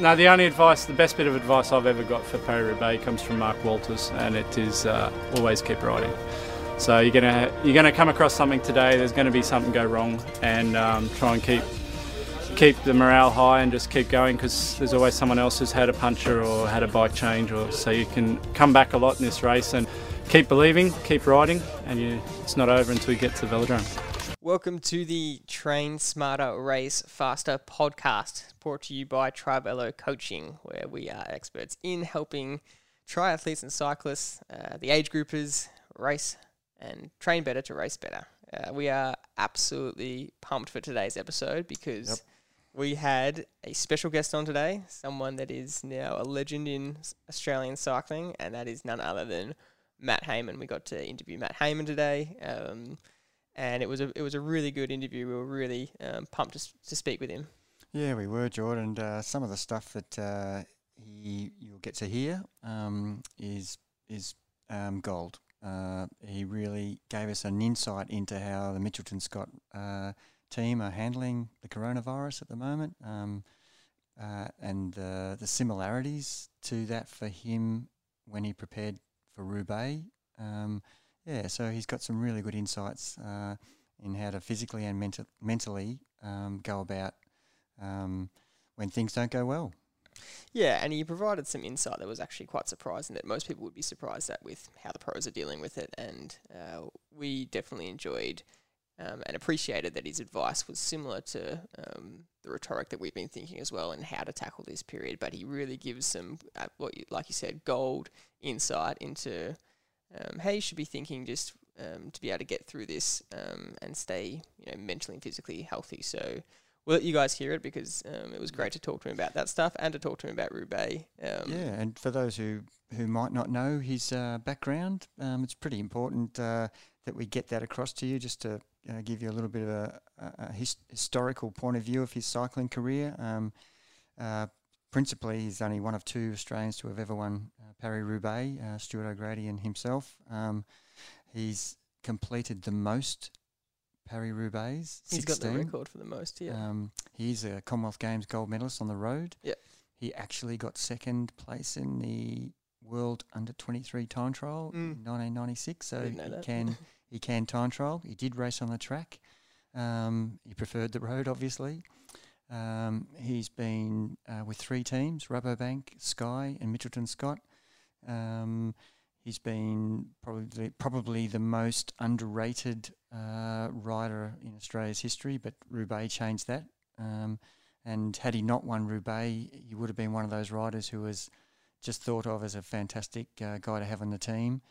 No, the only advice, the best bit of advice I've ever got for Paris Roubaix comes from Mark Walters, and it is uh, always keep riding. So you're gonna you're gonna come across something today. There's going to be something go wrong, and um, try and keep keep the morale high and just keep going because there's always someone else who's had a puncture or had a bike change, or so you can come back a lot in this race and keep believing, keep riding, and you, it's not over until you get to the velodrome. Welcome to the Train Smarter, Race Faster podcast, brought to you by Tribello Coaching, where we are experts in helping triathletes and cyclists, uh, the age groupers, race and train better to race better. Uh, we are absolutely pumped for today's episode because Yep. we had a special guest on today, someone that is now a legend in Australian cycling, and that is none other than Matt Hayman. We got to interview Matt Hayman today. Um, and it was a it was a really good interview. We were really um, pumped to, to speak with him. Yeah, we were, Jordan. And uh, some of the stuff that uh, he you'll get to hear um, is is um, gold. Uh, he really gave us an insight into how the Mitchelton Scott uh, team are handling the coronavirus at the moment, um, uh, and the the similarities to that for him when he prepared for Roubaix. Yeah, so he's got some really good insights uh, in how to physically and menta- mentally um, go about um, when things don't go well. Yeah, and he provided some insight that was actually quite surprising that most people would be surprised at with how the pros are dealing with it. And uh, we definitely enjoyed um, and appreciated that his advice was similar to um, the rhetoric that we've been thinking as well and how to tackle this period. But he really gives some, uh, what you, like you said, gold insight into um, how you should be thinking just um, to be able to get through this um, and stay, you know, mentally and physically healthy. So we'll let you guys hear it because um, it was great to talk to him about that stuff and to talk to him about Roubaix. Um, yeah, and for those who, who might not know his uh, background, um, it's pretty important uh, that we get that across to you just to uh, give you a little bit of a, a, his, historical point of view of his cycling career. Principally, he's only one of two Australians to have ever won uh, Paris Roubaix, uh, Stuart O'Grady and himself. Um, he's completed the most Paris Roubaix. He's got the record for the most, yeah. Um, he's a Commonwealth Games gold medalist on the road. Yep. He actually got second place in the World Under 23 time trial in Mm. 1996. So he that. can he can time trial. He did race on the track. Um, he preferred the road, obviously. Um, he's been uh, with three teams: Rabobank, Sky, and Mitchelton Scott. Um, he's been probably probably the most underrated uh, rider in Australia's history, but Roubaix changed that. Um, and had he not won Roubaix, he would have been one of those riders who was just thought of as a fantastic uh, guy to have on the team.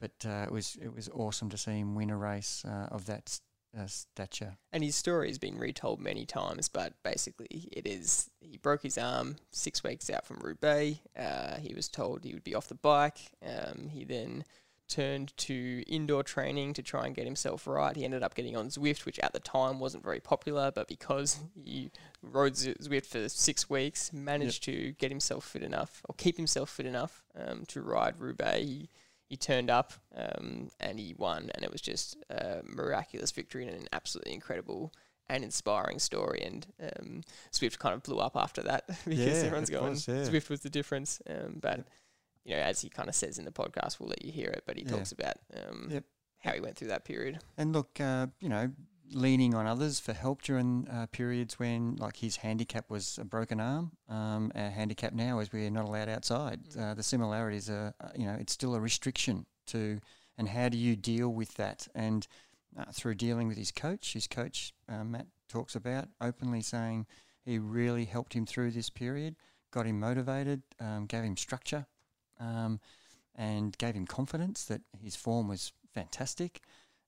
But uh, it was it was awesome to see him win a race uh, of that uh, stature. And his story has been retold many times, but basically it is he broke his arm six weeks out from Roubaix. Uh, he was told he would be off the bike. Um, he then turned to indoor training to try and get himself right. He ended up getting on Zwift, which at the time wasn't very popular, but because he rode Zwift for six weeks, managed to get himself fit enough or keep himself fit enough um, to ride Roubaix. He, he turned up um, and he won, and it was just a miraculous victory and an absolutely incredible and inspiring story. And um, Zwift kind of blew up after that because Yeah, everyone's going, was, yeah. Zwift was the difference. Um, but, you know, as he kind of says in the podcast, we'll let you hear it, but he Yeah. talks about um, Yep. how he went through that period. And look, uh, you know, leaning on others for help during uh, periods when, like, his handicap was a broken arm. Um, our handicap now is we're not allowed outside. Uh, the similarities are, uh, you know, it's still a restriction to, and how do you deal with that? And uh, through dealing with his coach, his coach, uh, Matt, talks about openly saying he really helped him through this period, got him motivated, um, gave him structure, um, and gave him confidence that his form was fantastic.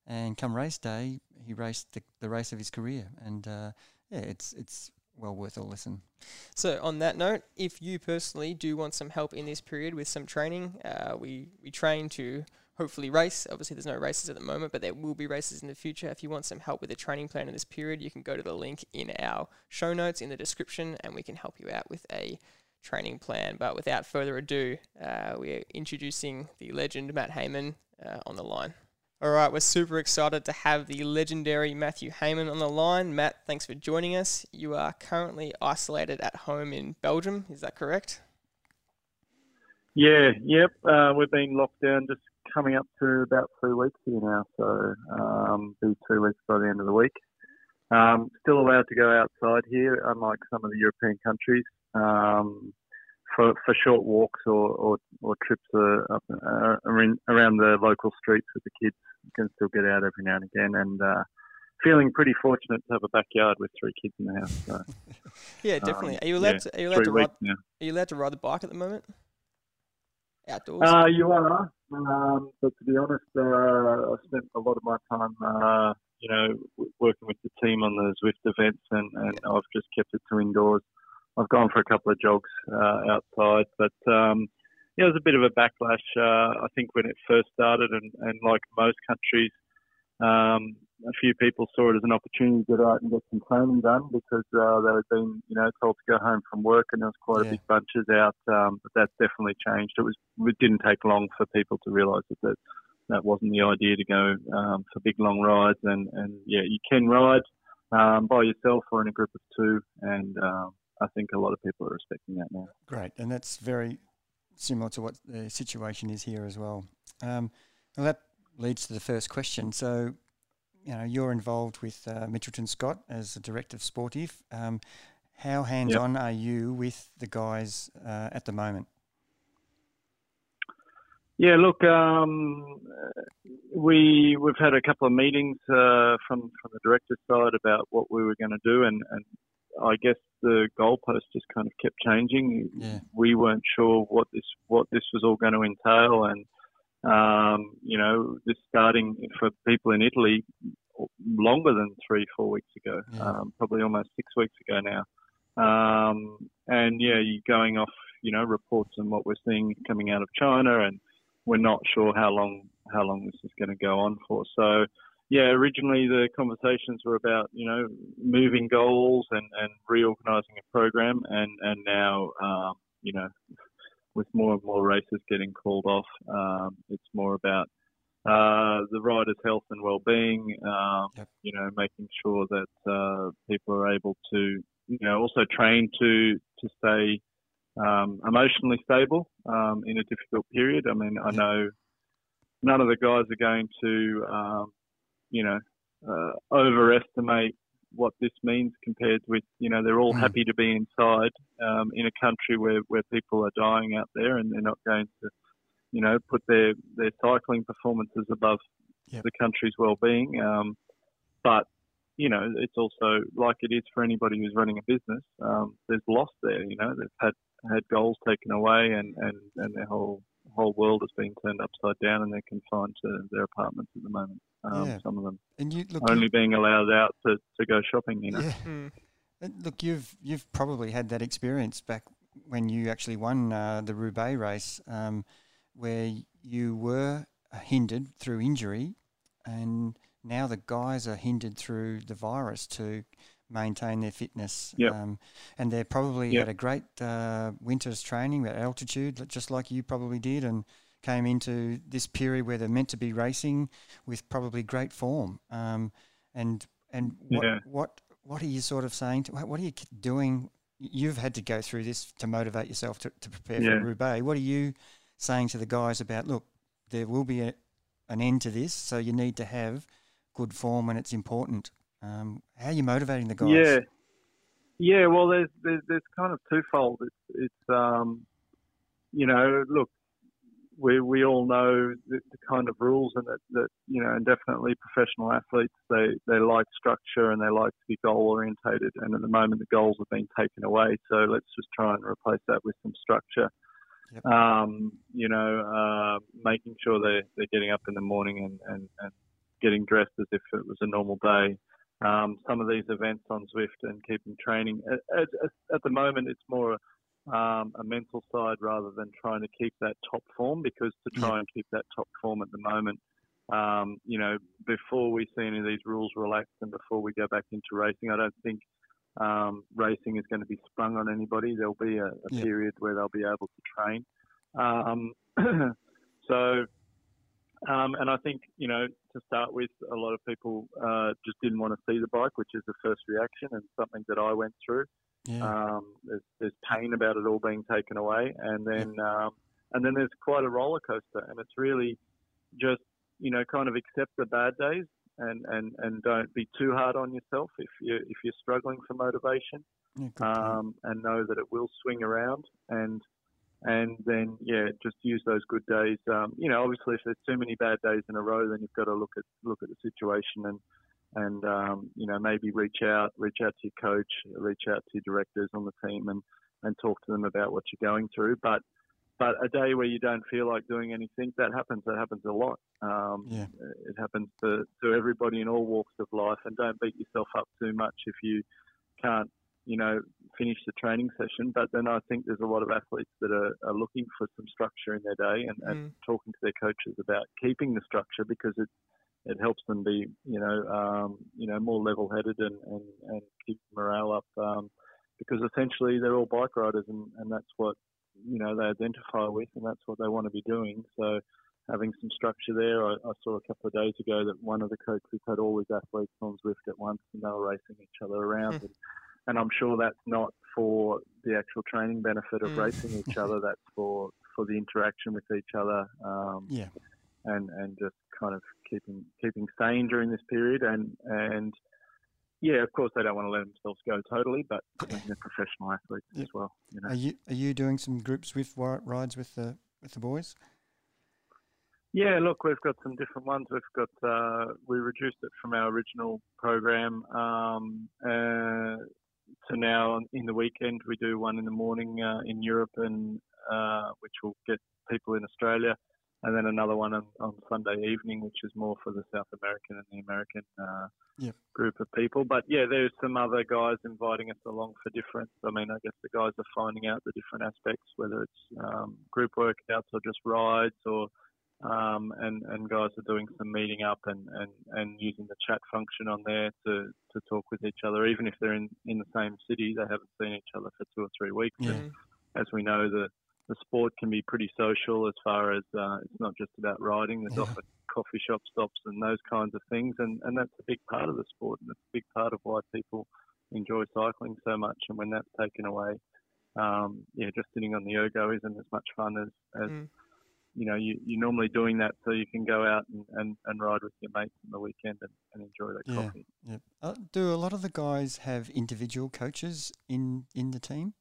And come race day, he raced the, the race of his career, and uh, yeah, it's it's well worth a listen. So on that note, if you personally do want some help in this period with some training, uh, we we train to hopefully race. Obviously, there's no races at the moment, but there will be races in the future. If you want some help with a training plan in this period, you can go to the link in our show notes in the description, and we can help you out with a training plan. But without further ado, uh, we're introducing the legend Matt Hayman uh, on the line. All right, we're super excited to have the legendary Matthew Hayman on the line. Matt, thanks for joining us. You are currently isolated at home in Belgium, is that correct? Yeah, yep. Uh, we've been locked down just coming up to about three weeks here now, so um, be two weeks by the end of the week. Um, still allowed to go outside here, unlike some of the European countries, um, for, for short walks or, or, or trips uh, up, uh, around the local streets with the kids. You can still get out every now and again, and uh, feeling pretty fortunate to have a backyard with three kids in the house. So, yeah, definitely. Um, are you allowed yeah, to? Are you allowed to ride? Now. Are you allowed to ride the bike at the moment? Outdoors. Uh, you are, um, but to be honest, uh, I spent a lot of my time uh, you know, working with the team on the Zwift events, and, and I've just kept it to indoors. I've gone for a couple of jogs uh, outside, but um, yeah, it was a bit of a backlash. Uh, I think when it first started, and, and like most countries, um, a few people saw it as an opportunity to get out and get some training done because uh, they had been, you know, told to go home from work, and there was quite yeah. a big bunches out. Um, but that's definitely changed. It was it didn't take long for people to realise that, that that wasn't the idea to go um, for big long rides. And, and yeah, you can ride um, by yourself or in a group of two, and um, I think a lot of people are respecting that now. Great, and that's very similar to what the situation is here as well. Um, well, that leads to the first question. So, you know, you're involved with uh, Mitchelton Scott as the director of Sportive. Um, how hands-on yep. are you with the guys uh, at the moment? Yeah, look, um, we we've had a couple of meetings uh, from from the director's side about what we were going to do, and, and I guess the goalpost just kind of kept changing. Yeah. We weren't sure what this what this was all going to entail, and um, you know, this starting for people in Italy longer than three four weeks ago, yeah. um, probably almost six weeks ago now. Um, and yeah, you're going off, you know, reports and what we're seeing coming out of China and we're not sure how long how long this is going to go on for. So, yeah, originally the conversations were about you know moving goals and, and reorganising a program, and and now um, you know with more and more races getting called off, um, it's more about uh, the riders' health and well-being. Uh, yep. You know, making sure that uh, people are able to you know also train to to stay um, emotionally stable um, in a difficult period. I mean, I know none of the guys are going to, um, you know, uh, overestimate what this means compared with, you know, they're all mm. happy to be inside um, in a country where, where people are dying out there and they're not going to, you know, put their, their cycling performances above yep. the country's well-being. Um, but you know, it's also like it is for anybody who's running a business. Um, there's loss there. You know, they've had had goals taken away, and and and their whole whole world has been turned upside down, and they're confined to their apartments at the moment. Um, yeah. Some of them and you, look, only being allowed out to, to go shopping. You know. Yeah. Mm. Look, you've you've probably had that experience back when you actually won uh, the Roubaix race, um, where you were hindered through injury, and now the guys are hindered through the virus to maintain their fitness. Yep. Um, and they're probably yep. had a great uh, winter's training at altitude, just like you probably did, and came into this period where they're meant to be racing with probably great form. Um, and and what, yeah. what what are you sort of saying? To, what are you doing? You've had to go through this to motivate yourself to, to prepare yeah. for Roubaix. What are you saying to the guys about? Look, there will be a, an end to this, so you need to have good form and it's important. Um, how are you motivating the guys? Yeah, yeah. Well, there's there's, there's kind of twofold. It's it's um, you know, look, we we all know the, the, kind of rules and that, that you know, and definitely professional athletes they they like structure and they like to be goal orientated. And at the moment, the goals have been taken away. So let's just try and replace that with some structure. Yep. Um, you know, uh, making sure they they're getting up in the morning and, and, and getting dressed as if it was a normal day. Um, some of these events on Zwift and keeping training. At, at, at the moment, it's more um, a mental side rather than trying to keep that top form because to try and keep that top form at the moment, um, you know, before we see any of these rules relaxed and before we go back into racing, I don't think um, racing is going to be sprung on anybody. There'll be a, a yeah. period where they'll be able to train. Um, so Um, and I think, you know, to start with, a lot of people uh, just didn't want to see the bike, which is the first reaction and something that I went through. Yeah. Um, there's, there's pain about it all being taken away, and then yeah. um, and then there's quite a roller coaster, and it's really just you know kind of accept the bad days and, and, and don't be too hard on yourself if you if you're struggling for motivation, yeah, um, and know that it will swing around and and then yeah, just use those good days. Um, you know, obviously, if there's too many bad days in a row, then you've got to look at look at the situation and and um, you know maybe reach out, reach out to your coach, reach out to your directors on the team, and and talk to them about what you're going through. But but a day where you don't feel like doing anything, that happens. That happens a lot. Um, yeah. It happens to, to everybody in all walks of life. And don't beat yourself up too much if you can't you know, finish the training session. But then I think there's a lot of athletes that are, are looking for some structure in their day and, mm. and, talking to their coaches about keeping the structure because it it helps them be, you know, um, you know, more level-headed and, and, and keep morale up. Um, because essentially they're all bike riders and, and that's what you know they identify with and that's what they want to be doing. So having some structure there. I, I, saw a couple of days ago that one of the coaches had all his athletes on Zwift at once and they were racing each other around. and, and I'm sure that's not for the actual training benefit of mm. racing each other. That's for for the interaction with each other. Um, yeah. And and just kind of keeping keeping sane during this period and and yeah, of course they don't want to let themselves go totally, but they're professional athletes yep. as well. You know. Are you are you doing some group Zwift rides with the with the boys? Yeah, look, we've got some different ones. We've got uh, we reduced it from our original program um, uh, to now in the weekend we do one in the morning uh, in Europe and uh, which will get people in Australia, and then another one on, on, Sunday evening, which is more for the South American and the American uh, yep. group of people. But yeah, there's some other guys inviting us along for different. I mean, I guess the guys are finding out the different aspects, whether it's um, group workouts or just rides or um, and, and guys are doing some meeting up and, and, and using the chat function on there to, to talk with each other, even if they're in, in the same city, they haven't seen each other for two or three weeks. Yeah. And as we know, the, the sport can be pretty social as far as uh, it's not just about riding. There's yeah. often coffee shop stops and those kinds of things, and, and that's a big part of the sport, and it's a big part of why people enjoy cycling so much. And when that's taken away, um, yeah, just sitting on the ergo isn't as much fun as, as mm you know, you, you're normally doing that so you can go out and, and, and ride with your mates on the weekend and, and enjoy that yeah, coffee. Yeah. Uh, do a lot of the guys have individual coaches in, in the team?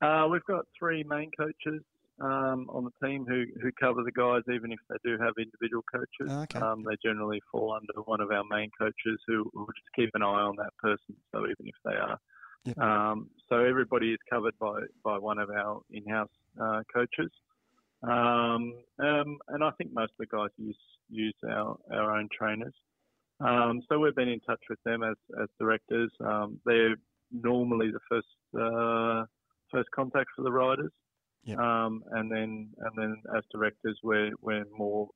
Uh, we've got three main coaches um, on the team who, who cover the guys, even if they do have individual coaches. Oh, okay. Um, they generally fall under one of our main coaches who will just keep an eye on that person. So even if they are. Yep. Um, so everybody is covered by, by one of our in-house uh, coaches. Um, um, and I think most of the guys use use our, our own trainers. Um, so we've been in touch with them as, as directors. Um, they're normally the first uh, first contact for the riders, yep. Um, and then and then as directors we're we're more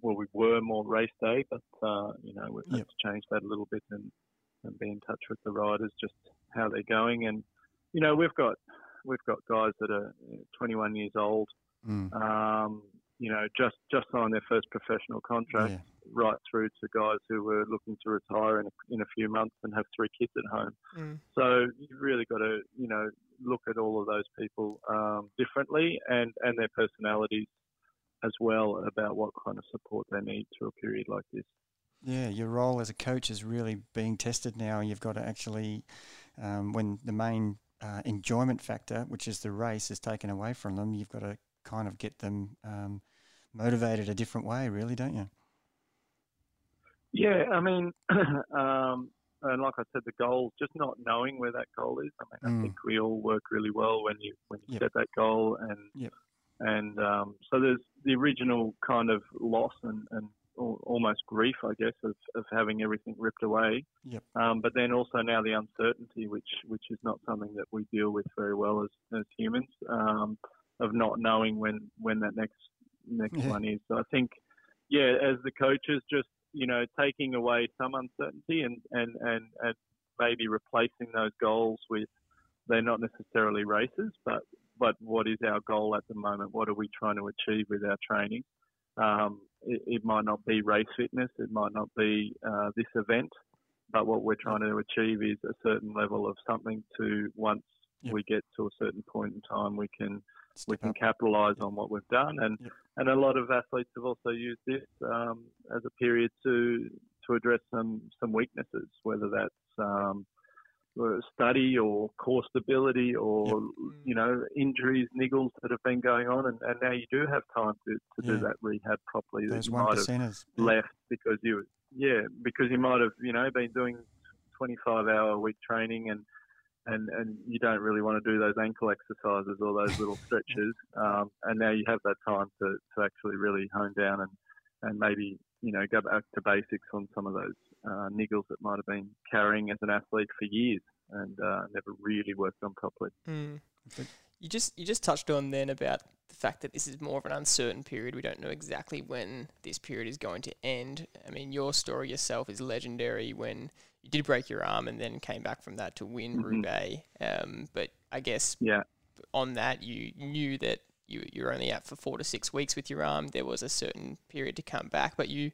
well we were more race day, but uh, you know we've yep. had to change that a little bit and, and be in touch with the riders just how they're going and you know we've got we've got guys that are 21 years old Mm. Um, you know, just just signed their first professional contract, yeah. right through to guys who were looking to retire in a, in a few months and have three kids at home. Mm. So you've really got to, you know, look at all of those people um, differently and and their personalities as well about what kind of support they need through a period like this. Yeah, your role as a coach is really being tested now. You've got to actually, um, when the main uh, enjoyment factor, which is the race, is taken away from them, you've got to kind of get them um, motivated a different way, really, don't you? Yeah, I mean, um, and like I said, the goal, just not knowing where that goal is. I mean, mm. I think we all work really well when you when you yep. set that goal, and yep. and um, so there's the original kind of loss and, and almost grief, I guess, of, of having everything ripped away. Yep. Um, but then also now the uncertainty, which which is not something that we deal with very well as as humans. Um, of not knowing when when that next next yeah. one is. So I think, yeah, as the coaches, just you know, taking away some uncertainty and and and, and maybe replacing those goals with they're not necessarily races, but but what is our goal at the moment? What are we trying to achieve with our training? Um, it, it, might not be race fitness, it might not be uh, this event, but what we're trying to achieve is a certain level of something to once yep. we get to a certain point in time, we can we can capitalise on what we've done, and and a lot of athletes have also used this um, as a period to to address some some weaknesses, whether that's um, study or core stability or yep. you know injuries, niggles that have been going on, and, and now you do have time to, to yeah. do that rehab properly. Those one have left because you yeah because you might have you know been doing 25 hour week training and and and you don't really want to do those ankle exercises or those little stretches, um, and now you have that time to, to actually really hone down and and maybe you know go back to basics on some of those uh, niggles that might have been carrying as an athlete for years and uh, never really worked on properly. Mm. You just you just touched on then about the fact that this is more of an uncertain period. We don't know exactly when this period is going to end. I mean, your story yourself is legendary when you did break your arm and then came back from that to win mm-hmm. Roubaix. Um, but I guess yeah. on that you knew that you you're only out for four to six weeks with your arm. There was a certain period to come back, but you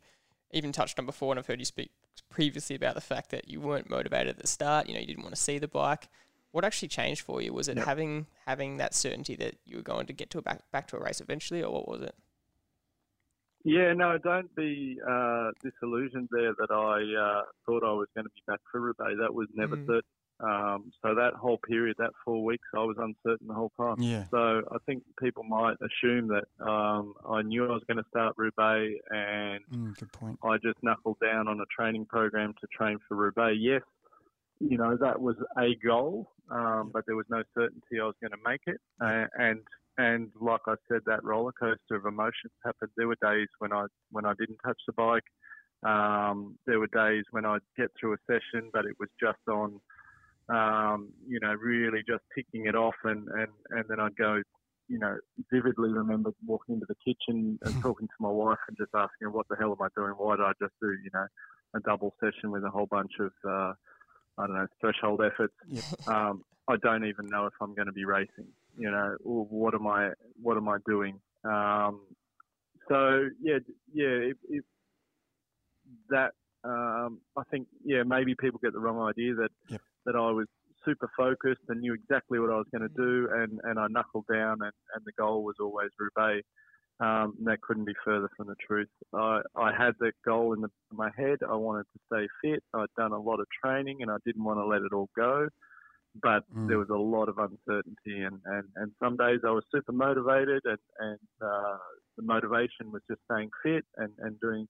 even touched on before, and I've heard you speak previously about the fact that you weren't motivated at the start. You know, you didn't want to see the bike. What actually changed for you? Was it yep. having having that certainty that you were going to get to a back back to a race eventually, or what was it? Yeah, no, don't be uh, disillusioned there that I uh, thought I was going to be back for Roubaix. That was never mm. certain. Um, so that whole period, that four weeks, I was uncertain the whole time. Yeah. So I think people might assume that um, I knew I was going to start Roubaix, and mm, good point. I just knuckled down on a training program to train for Roubaix. Yes, you know that was a goal, um, but there was no certainty I was going to make it. Uh, and and like I said, that roller coaster of emotions happened. There were days when I when I didn't touch the bike. Um, there were days when I'd get through a session, but it was just on um, you know, really just ticking it off. And, and, and then I'd go, you know, vividly remember walking into the kitchen and talking to my wife and just asking her, what the hell am I doing? Why did I just do, you know, a double session with a whole bunch of, uh, I don't know, threshold efforts. Um, I don't even know if I'm going to be racing. You know, what am I? What am I doing? Um, so yeah, yeah. If, if that, um, I think, yeah, maybe people get the wrong idea that yep that I was super focused and knew exactly what I was going to do, and, and I knuckled down, and, and the goal was always Roubaix. Um, that couldn't be further from the truth. I, I had that goal in, the, in my head. I wanted to stay fit. I'd done a lot of training, and I didn't want to let it all go. But mm. there was a lot of uncertainty, and, and, and some days I was super motivated, and, and uh, the motivation was just staying fit and, and doing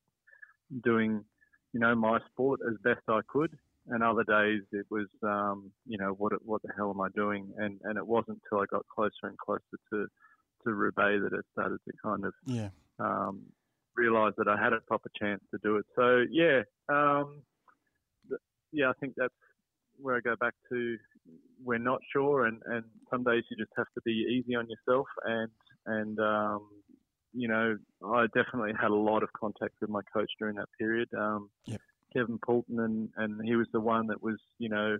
doing you know my sport as best I could and other days it was, um, you know, what what the hell am I doing? And and it wasn't until I got closer and closer to to Roubaix that it started to kind of yeah. um, realize that I had a proper chance to do it. So yeah, um, th- yeah, I think that's where I go back to. We're not sure, and and some days you just have to be easy on yourself, and and um, you know, I definitely had a lot of contact with my coach during that period. Um, yep. Kevin Poulton, and, and he was the one that was, you know,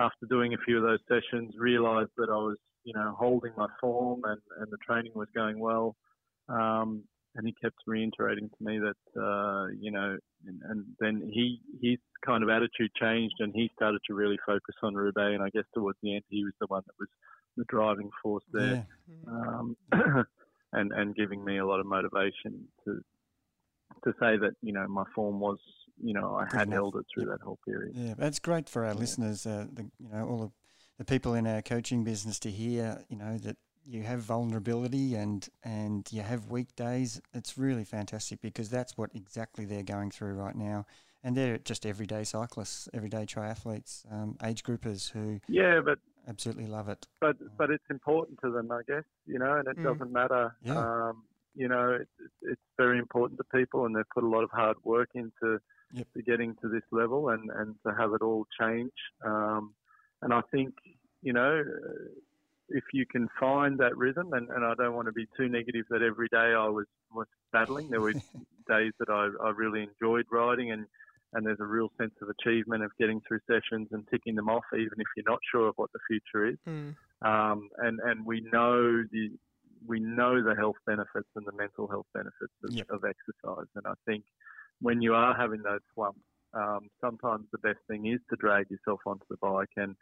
after doing a few of those sessions, realised that I was, you know, holding my form and, and the training was going well. Um, and he kept reiterating to me that, uh, you know, and, and then he his kind of attitude changed and he started to really focus on Roubaix. And I guess towards the end, he was the one that was the driving force there, yeah. um, and and giving me a lot of motivation to to say that you know my form was you know, I had held it through that whole period. Yeah, that's great for our yeah. listeners. Uh, the, you know, all the, the people in our coaching business to hear, you know, that you have vulnerability and and you have weak days. It's really fantastic because that's what exactly they're going through right now. And they're just everyday cyclists, everyday triathletes, um, age groupers who yeah, but absolutely love it. But but it's important to them, I guess. You know, and it mm. doesn't matter. Yeah. Um, you know, it, it's very important to people, and they've put a lot of hard work into yep. to getting to this level and, and to have it all change. Um, and I think, you know, if you can find that rhythm, and, and I don't want to be too negative that every day I was, was battling. There were days that I, I really enjoyed riding, and, and there's a real sense of achievement of getting through sessions and ticking them off, even if you're not sure of what the future is. Mm. Um, and, and we know the we know the health benefits and the mental health benefits of, Yep. of exercise. And I think when you are having those slumps, um, sometimes the best thing is to drag yourself onto the bike and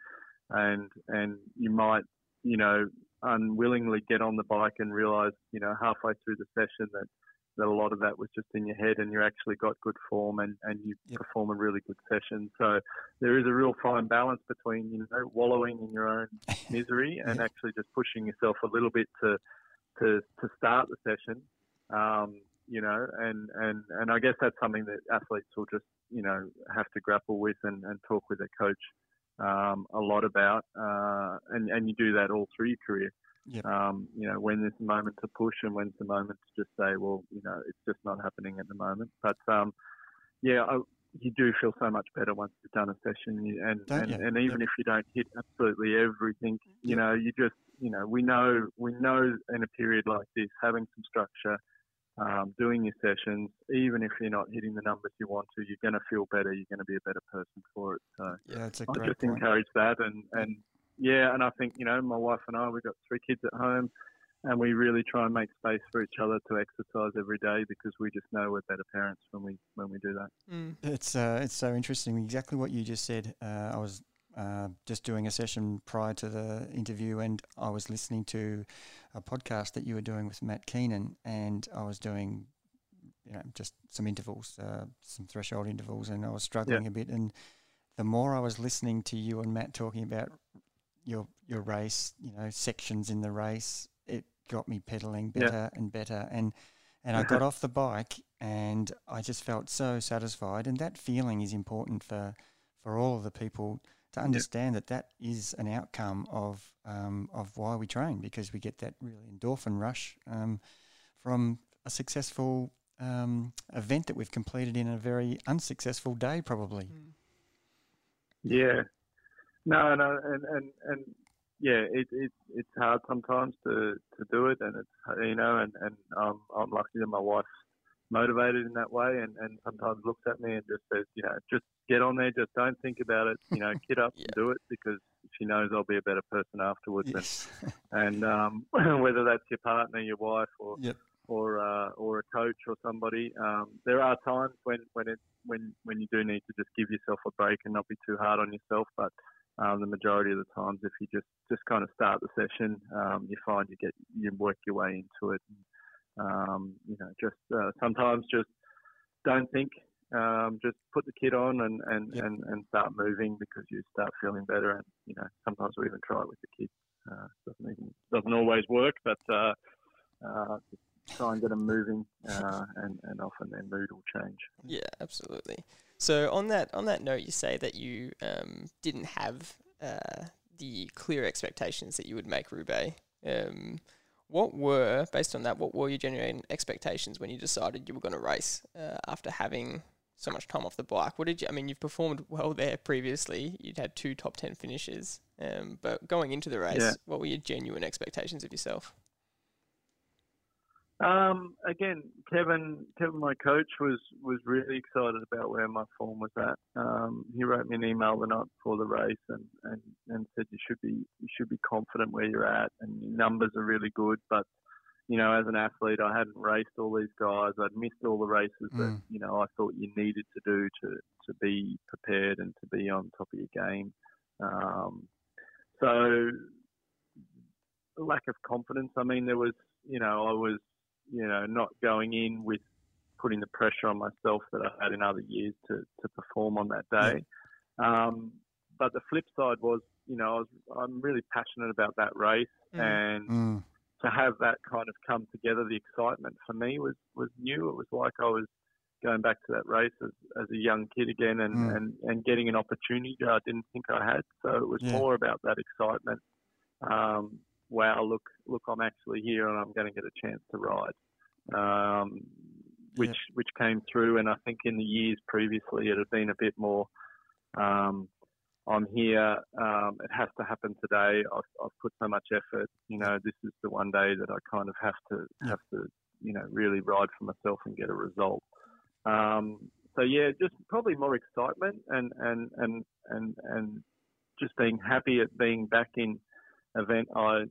and and you might you know unwillingly get on the bike and realize you know halfway through the session that that a lot of that was just in your head and you actually got good form and, and you Yep. perform a really good session. So there is a real fine balance between, you know, wallowing in your own misery and Yeah. actually just pushing yourself a little bit to to, to start the session. Um, you know, and, and, and I guess that's something that athletes will just, you know, have to grapple with and, and talk with their coach um, a lot about. Uh, and, and you do that all through your career. Yep. Um, you know, when there's a moment to push and when's the moment to just say, well, you know, it's just not happening at the moment. But um, yeah, I, you do feel so much better once you've done a session, and and, and even if you don't hit absolutely everything, you Yep. know, you just, you know, we know we know in a period like this, having some structure. Um, doing your sessions, even if you're not hitting the numbers you want to, you're going to feel better. You're going to be a better person for it. So Yeah, it's a I great thing. I just point. encourage that, and and yeah, and I think you know my wife and I we've got three kids at home, and we really try and make space for each other to exercise every day because we just know we're better parents when we when we do that. Mm. It's uh, it's so interesting. Exactly what you just said. Uh, I was uh, just doing a session prior to the interview, and I was listening to a podcast that you were doing with Matt Keenan, and I was doing, you know, just some intervals, uh, some threshold intervals, and I was struggling a bit. And the more I was listening to you and Matt talking about your your race, you know, sections in the race, it got me pedaling Yeah. better and better, and and I got off the bike and I just felt so satisfied. And that feeling is important for for all of the people to understand that that is an outcome of um, of why we train because we get that really endorphin rush um, from a successful um, event that we've completed in a very unsuccessful day, probably. Mm. Yeah, no, no, and and and yeah, it, it it's hard sometimes to to do it, and it's you know, and and um, I'm lucky that my wife's motivated in that way, and and sometimes looks at me and just says, you know, just get on there, just don't think about it, you know, get up Yeah. and do it because she knows I'll be a better person afterwards, Yes. and, and um, whether that's your partner, your wife, or yep. or uh, or a coach or somebody. Um, there are times when when it when when you do need to just give yourself a break and not be too hard on yourself. But um, the majority of the times, if you just just kind of start the session, um, you find you get you work your way into it. Um, you know, just uh, sometimes just don't think. Um, just put the kit on and, and, Yep. and, and start moving because you start feeling better. And you know, sometimes we even try it with the kids. Uh, doesn't even doesn't always work, but uh, uh, try and get them moving, uh, and and often their mood will change. Yeah, absolutely. So on that on that note, you say that you um, didn't have uh, the clear expectations that you would make Roubaix. Um, what were, based on that, what were your genuine expectations when you decided you were going to race uh, after having so much time off the bike? What did you? I mean, you've performed well there previously. You'd had two top ten finishes, um, but going into the race, Yeah. what were your genuine expectations of yourself? Um, again, Kevin, Kevin, my coach was was really excited about where my form was at. Um, he wrote me an email the night before the race and, and, and said you should be you should be confident where you're at and your numbers are really good. But you know, as an athlete, I hadn't raced all these guys. I'd missed all the races that Mm. you know I thought you needed to do to to be prepared and to be on top of your game. Um, so lack of confidence. I mean, there was you know I was you know, not going in with putting the pressure on myself that I had in other years to, to perform on that day. Um, but the flip side was, you know, I was, I'm really passionate about that race Mm. and Mm. to have that kind of come together, the excitement for me was, was new. It was like I was going back to that race as, as a young kid again and, Mm. and, and getting an opportunity that I didn't think I had. So it was Yeah. more about that excitement. Um, wow, look, look, I'm actually here and I'm going to get a chance to ride. Um, which, Yeah. which came through. And I think in the years previously, it had been a bit more, um, I'm here. Um, it has to happen today. I've, I've put so much effort. You know, this is the one day that I kind of have to have to, you know, really ride for myself and get a result. Um, so yeah, just probably more excitement and and and and and just being happy at being back in event I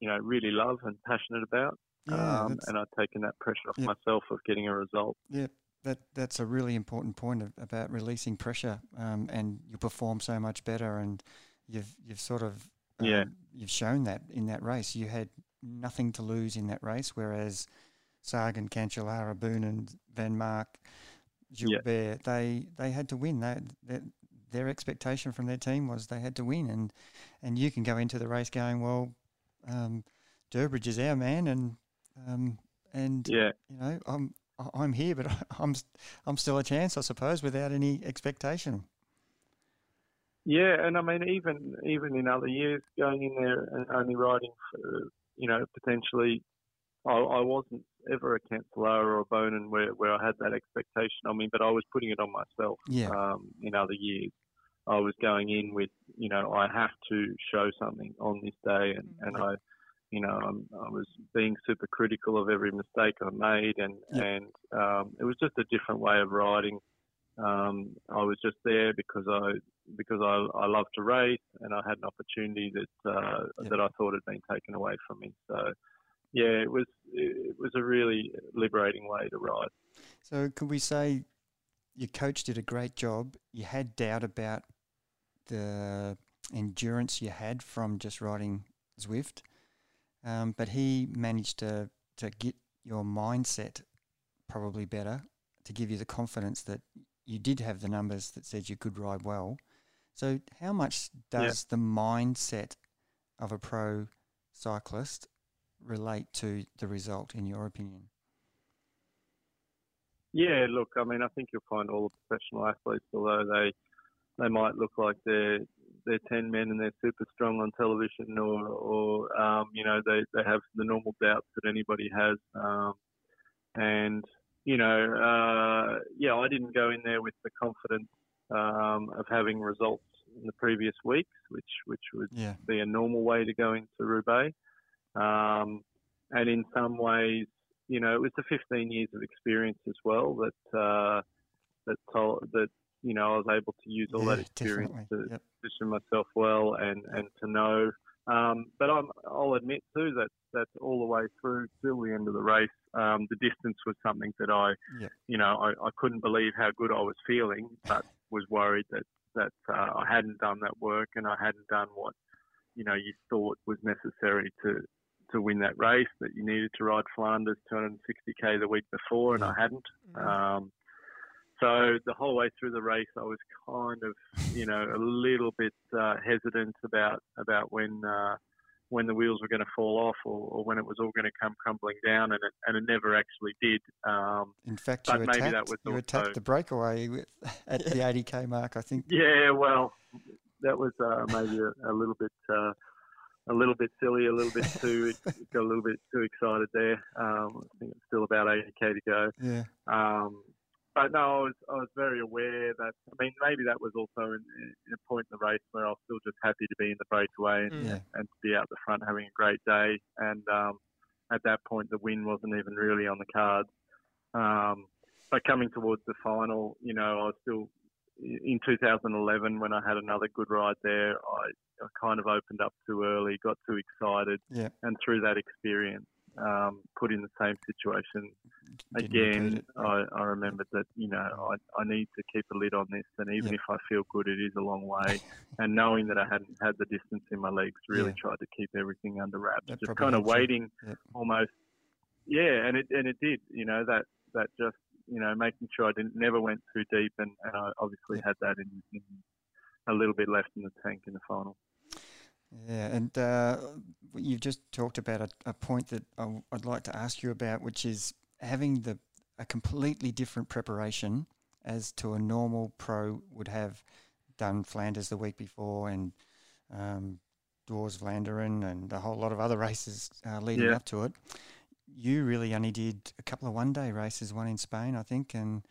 you know, really love and passionate about. Yeah, um, and I've taken that pressure off Yep. myself of getting a result. Yeah, that that's a really important point of, about releasing pressure, um, and you perform so much better, and you've you've sort of um, Yeah. you've shown that in that race. You had nothing to lose in that race, whereas Sagan, Cancellara, Boonen, and Vanmarcke, Yeah. Gilbert, they they had to win. They, they, their expectation from their team was they had to win, and and you can go into the race going, well, um, Durbridge is our man, and um, and Yeah, you know, I'm I'm here, but I'm I'm still a chance, I suppose, without any expectation. Yeah, and I mean, even even in other years, going in there and only riding for, you know, potentially, I, I wasn't ever a Cancellara or a Boonen where, where I had that expectation. on me, but I was putting it on myself. Yeah. Um, in other years, I was going in with, you know, I have to show something on this day, and and I, you know, I'm, I was being super critical of every mistake I made, and Yeah. and um, it was just a different way of riding. Um, I was just there because I because I, I love to race and I had an opportunity that uh, Yeah. that I thought had been taken away from me. So yeah, it was it was a really liberating way to ride. So could we say your coach did a great job? You had doubt about the endurance you had from just riding Zwift, um, but he managed to to get your mindset probably better to give you the confidence that you did have the numbers that said you could ride well. So how much Yeah. does the mindset of a pro cyclist relate to the result, in your opinion? Yeah, look, I mean, I think you'll find all the professional athletes, although they they might look like they're they're ten men and they're super strong on television, or or um, you know they they have the normal doubts that anybody has, um, and you know, uh, yeah, I didn't go in there with the confidence um, of having results in the previous weeks, which which would Yeah. be a normal way to go into Roubaix. Um, and in some ways, you know, it was the 15 years of experience as well that uh, that told, that you know I was able to use all that experience definitely. to Yep. position myself well and and to know. Um, but I'm, I'll admit too that that all the way through till the end of the race, um, the distance was something that I, Yep. you know, I, I couldn't believe how good I was feeling, but was worried that that uh, I hadn't done that work and I hadn't done what you know you thought was necessary to to win that race. That you needed to ride Flanders 260k the week before, and I hadn't. Um, so the whole way through the race, I was kind of, you know, a little bit uh, hesitant about about when uh, when the wheels were going to fall off or, or when it was all going to come crumbling down, and it, and it never actually did. Um, In fact, But you maybe attacked, that was you also- attacked the breakaway at the 80k mark, I think. yeah, well, that was uh, maybe a, a little bit. Uh, a little bit silly, a little bit too, got a little bit too excited there. Um, I think it's still about 80k to go. Yeah, Um, but no, I was I was very aware that I mean maybe that was also in, in a point in the race where I was still just happy to be in the breakaway and, Mm. yeah, and to be out the front having a great day. And um, at that point, the win wasn't even really on the cards. Um, but coming towards the final, you know, I was still in 2011 when I had another good ride there. I, I kind of opened up too early, got too excited, yeah. and through that experience, um, put in the same situation again. I, I remembered that you know I, I need to keep a lid on this, and even Yeah. if I feel good, it is a long way. and knowing that I hadn't had the distance in my legs, really Yeah. tried to keep everything under wraps, That just kind of waiting, almost. Yeah, and it and it did. You know that that just you know making sure I didn't never went too deep, and, and I obviously had that in, in a little bit left in the tank in the final. Yeah, and uh, you've just talked about a, a point that I w- I'd like to ask you about, which is having the a completely different preparation as to a normal pro would have done Flanders the week before and um, Dwars Vlaanderen and a whole lot of other races uh, leading Yeah. up to it. You really only did a couple of one day races, one in Spain, I think, and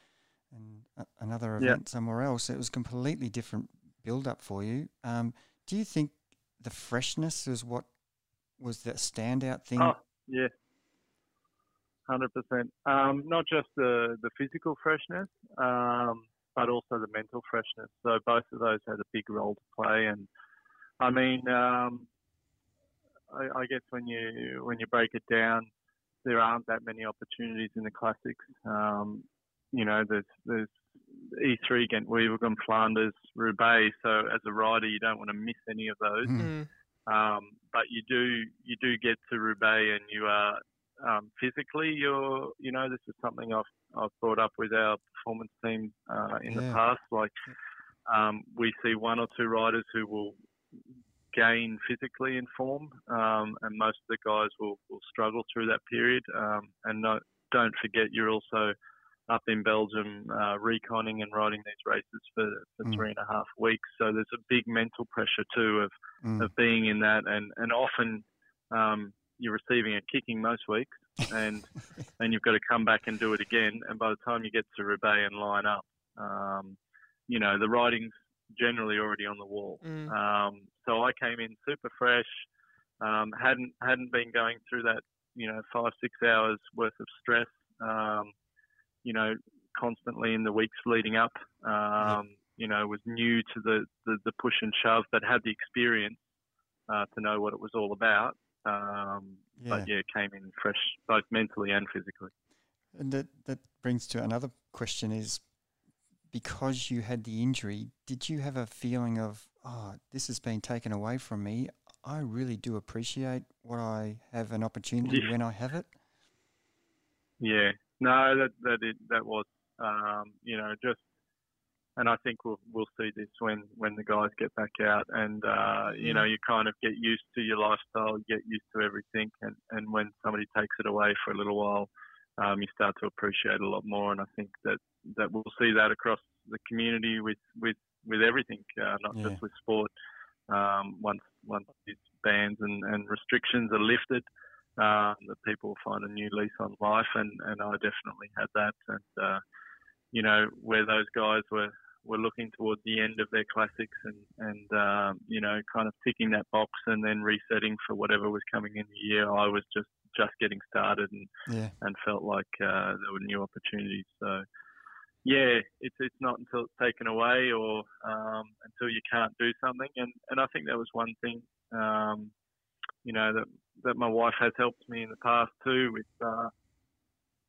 and a- another Yeah. event somewhere else. It was completely different build up for you. Um, do you think the freshness is what was the standout thing? Oh, yeah. Hundred percent. Um, not just the the physical freshness, um, but also the mental freshness. So both of those had a big role to play. And I mean, um, I, I guess when you when you break it down, there aren't that many opportunities in the classics. Um, you know, there's there's E3 Ghent Wevelgem, Flanders, Roubaix. So as a rider, you don't want to miss any of those. Mm. Um, but you do you do get to Roubaix, and you are um, physically you're you know this is something I've I've brought up with our performance team uh, in Yeah. the past. Like um, we see one or two riders who will gain physically in form, um, and most of the guys will, will struggle through that period. Um, and no, don't forget, you're also up in Belgium uh, reconning and riding these races for, for Mm. three and a half weeks. So there's a big mental pressure too of, Mm. of being in that, and and often um, you're receiving a kicking most weeks, and and you've got to come back and do it again. And by the time you get to Roubaix and line up, um, you know the riding's generally already on the wall. Mm. Um, so I came in super fresh, um, hadn't hadn't been going through that you know five six hours worth of stress, um, you know, constantly in the weeks leading up. Um, You know, was new to the, the the push and shove, but had the experience uh, to know what it was all about. Um, Yeah. But yeah, came in fresh both mentally and physically. And that, that brings to another question is because you had the injury, did you have a feeling of, oh, this has been taken away from me? I really do appreciate what I have an opportunity Yeah. when I have it. Yeah, no, that that it, that was, um, you know, just, and I think we'll we'll see this when when the guys get back out, and uh, you know, you kind of get used to your lifestyle, you get used to everything, and and when somebody takes it away for a little while, um, you start to appreciate a lot more, and I think that that we'll see that across the community with with with everything, uh, not Yeah. just with sport. Um, once once these bans and, and restrictions are lifted, um, that people find a new lease on life, and, and I definitely had that. And uh, you know, where those guys were were looking towards the end of their classics, and and um, you know, kind of ticking that box, and then resetting for whatever was coming in the year. I was just just getting started, and Yeah. and felt like uh, there were new opportunities. So. Yeah, it's it's not until it's taken away or um, until you can't do something, and, and I think that was one thing, um, you know, that that my wife has helped me in the past too with uh,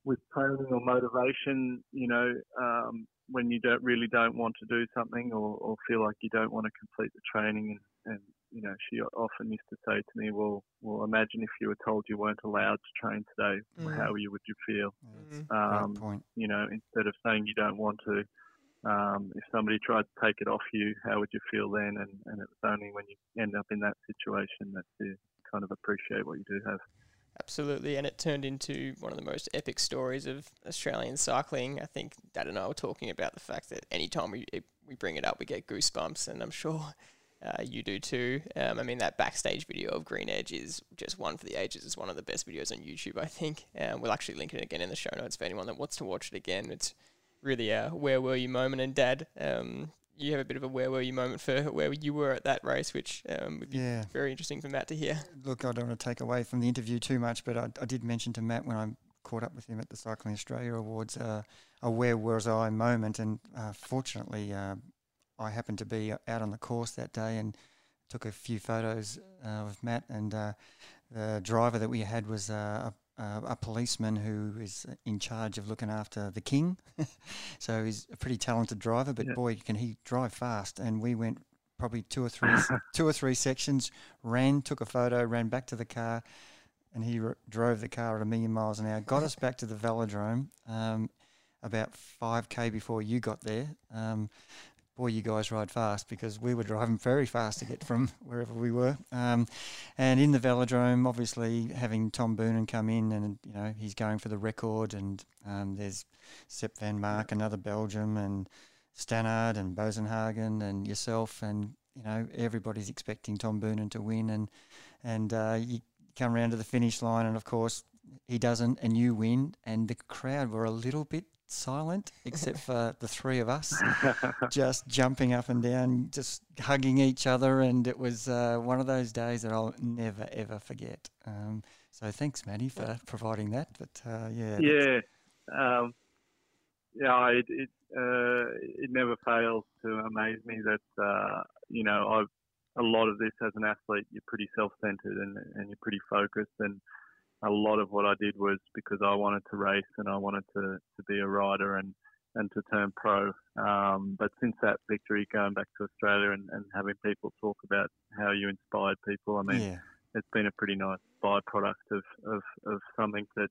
with training or motivation. You know, um, when you don't really don't want to do something or, or feel like you don't want to complete the training, and, and you know, she often used to say to me, "Well, well, imagine if you were told you weren't allowed to train today, Mm. how you would you feel?" Mm. Um, point. you know, instead of saying you don't want to, um, if somebody tried to take it off you, how would you feel then? And, and it was only when you end up in that situation that you kind of appreciate what you do have. Absolutely, and it turned into one of the most epic stories of Australian cycling. I think Dad and I were talking about the fact that anytime we we bring it up, we get goosebumps, and I'm sure uh, you do too. Um, I mean, that backstage video of Green Edge is just one for the ages. It's one of the best videos on YouTube, I think. Um, we'll actually link it again in the show notes for anyone that wants to watch it again. It's really a where were you moment, and Dad, um, you have a bit of a where were you moment for where you were at that race, which um, would be Yeah. very interesting for Matt to hear. Look, I don't want to take away from the interview too much, but I, I did mention to Matt when I caught up with him at the Cycling Australia Awards uh, a where was I moment, and uh, fortunately, uh, I happened to be out on the course that day and took a few photos uh, with Matt. And uh, the driver that we had was uh, a, a, a policeman who is in charge of looking after the king. so he's a pretty talented driver, but Yeah. boy, can he drive fast! And we went probably two or three two or three sections, ran, took a photo, ran back to the car, and he r- drove the car at a million miles an hour. Got us back to the velodrome um, about five k before you got there. Um, boy, you guys ride fast because we were driving very fast to get from wherever we were. Um, and in the velodrome, obviously having Tom Boonen come in, and you know he's going for the record, and um, there's Sepp Vanmarcke, another Belgium, and Stannard and Boasson Hagen and yourself, and you know everybody's expecting Tom Boonen to win, and and uh, you come around to the finish line, and of course he doesn't, and you win, and the crowd were a little bit silent, except for the three of us, just jumping up and down, just hugging each other, and it was uh, one of those days that I'll never ever forget. Um, so thanks, Maddie, for providing that. But uh, yeah, Yeah, um, yeah, it it, uh, it never fails to amaze me that uh, you know I've a lot of this as an athlete, you're pretty self-centered and, and you're pretty focused. And a lot of what I did was because I wanted to race and I wanted to, to be a rider and, and to turn pro. Um, but since that victory, going back to Australia and, and having people talk about how you inspired people, I mean, yeah. it's been a pretty nice byproduct of, of, of something that,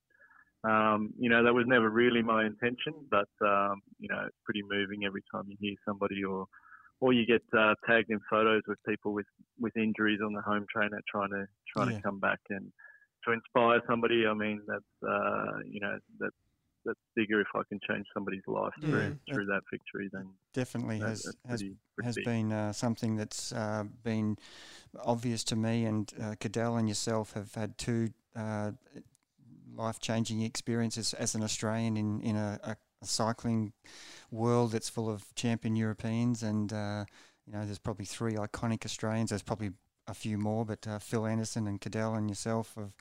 um, you know, that was never really my intention, but, um, you know, it's pretty moving every time you hear somebody or, or you get uh, tagged in photos with people with, with injuries on the home trainer trying to trying yeah. to come back and to inspire somebody. I mean, that's uh, you know that's that's bigger if I can change somebody's life yeah, through through that victory. Then definitely that, has has, pretty, pretty has been uh, something that's uh, been obvious to me. And uh, Cadel and yourself have had two uh, life changing experiences as an Australian in in a, a a cycling world that's full of champion Europeans, and uh, you know, there's probably three iconic Australians. There's probably a few more, but uh, Phil Anderson and Cadel and yourself have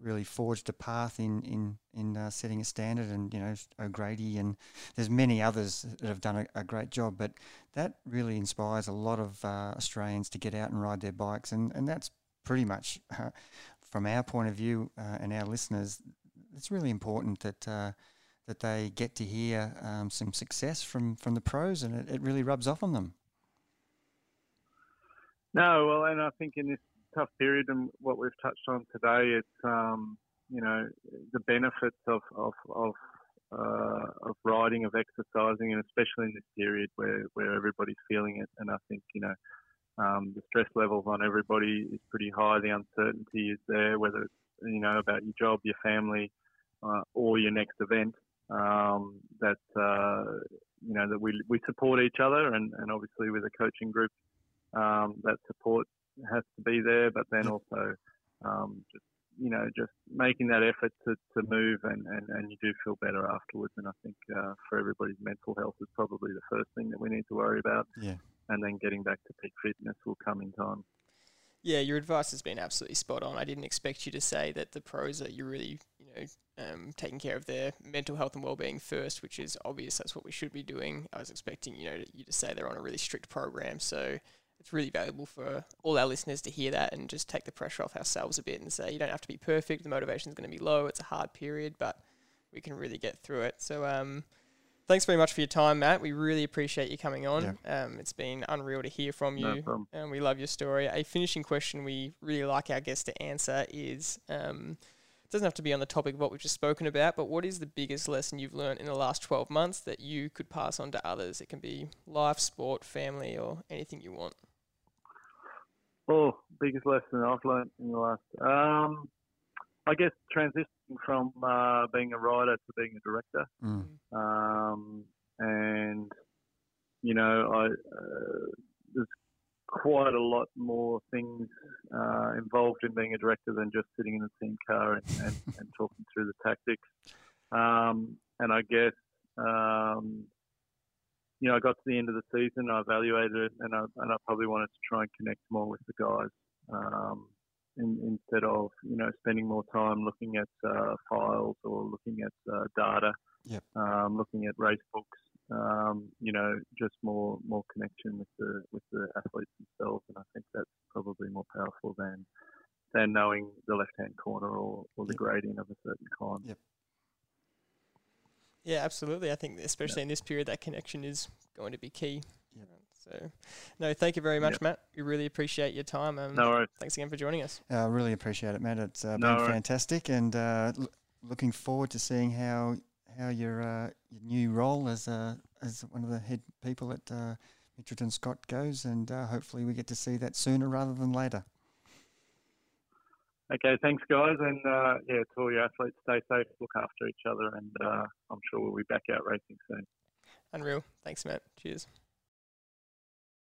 really forged a path in in in uh, setting a standard, and you know O'Grady and there's many others that have done a, a great job. But that really inspires a lot of uh, Australians to get out and ride their bikes, and and that's pretty much uh, from our point of view uh, and our listeners. It's really important that uh, that they get to hear um, some success from, from the pros, and it, it really rubs off on them. No, well, and I think in this tough period and what we've touched on today, it's um, you know the benefits of of of, uh, of riding, of exercising, and especially in this period where where everybody's feeling it. And I think you know um, the stress levels on everybody is pretty high. The uncertainty is there, whether it's you know about your job, your family, uh, or your next event um, that uh, you know that we we support each other, and, and obviously with a coaching group, um, that support has to be there. But then also, um, just you know, just making that effort to, to move, and, and, and you do feel better afterwards. And I think uh, for everybody's mental health is probably the first thing that we need to worry about. Yeah. And then getting back to peak fitness will come in time. Yeah, your advice has been absolutely spot on. I didn't expect you to say that the pros are you really, you know, um, taking care of their mental health and well-being first, which is obvious. That's what we should be doing. I was expecting, you know, you to say they're on a really strict program, so it's really valuable for all our listeners to hear that and just take the pressure off ourselves a bit and say you don't have to be perfect. The motivation is going to be low. It's a hard period, but we can really get through it. So, um, thanks very much for your time, Matt. We really appreciate you coming on. Yeah. Um, it's been unreal to hear from you, no and we love your story. A finishing question we really like our guests to answer is. Um, it doesn't have to be on the topic of what we've just spoken about, but what is the biggest lesson you've learned in the last 12 months that you could pass on to others? It can be life, sport, family, or anything you want. Oh, biggest lesson I've learned in the last, um, I guess, transitioning from uh, being a writer to being a director. Mm. Um, and, you know, I, uh, there's quite a lot more things uh, involved in being a director than just sitting in the team car and, and, and talking through the tactics. Um, and I guess, um, you know, I got to the end of the season, I evaluated it, and I, and I probably wanted to try and connect more with the guys um, in, instead of, you know, spending more time looking at uh, files or looking at uh, data, yep. um, looking at race books um, you know, just more more connection with the with the athletes themselves, and I think that's probably more powerful than than knowing the left hand corner or, or the yep. gradient of a certain climb. Yep. Yeah, absolutely. I think especially yep. in this period, that connection is going to be key. Yep. So, no, thank you very much, yep. Matt. We really appreciate your time. Um, no worries. Thanks again for joining us. I uh, really appreciate it, Matt. It's uh, no been worries. fantastic, and uh, l- looking forward to seeing how how your uh, your new role as uh, as one of the head people at uh, Mitchelton Scott goes, and uh, hopefully we get to see that sooner rather than later. Okay, thanks, guys, and uh, yeah, to all your athletes, stay safe, look after each other, and uh, I'm sure we'll be back out racing soon. Unreal. Thanks, Matt. Cheers.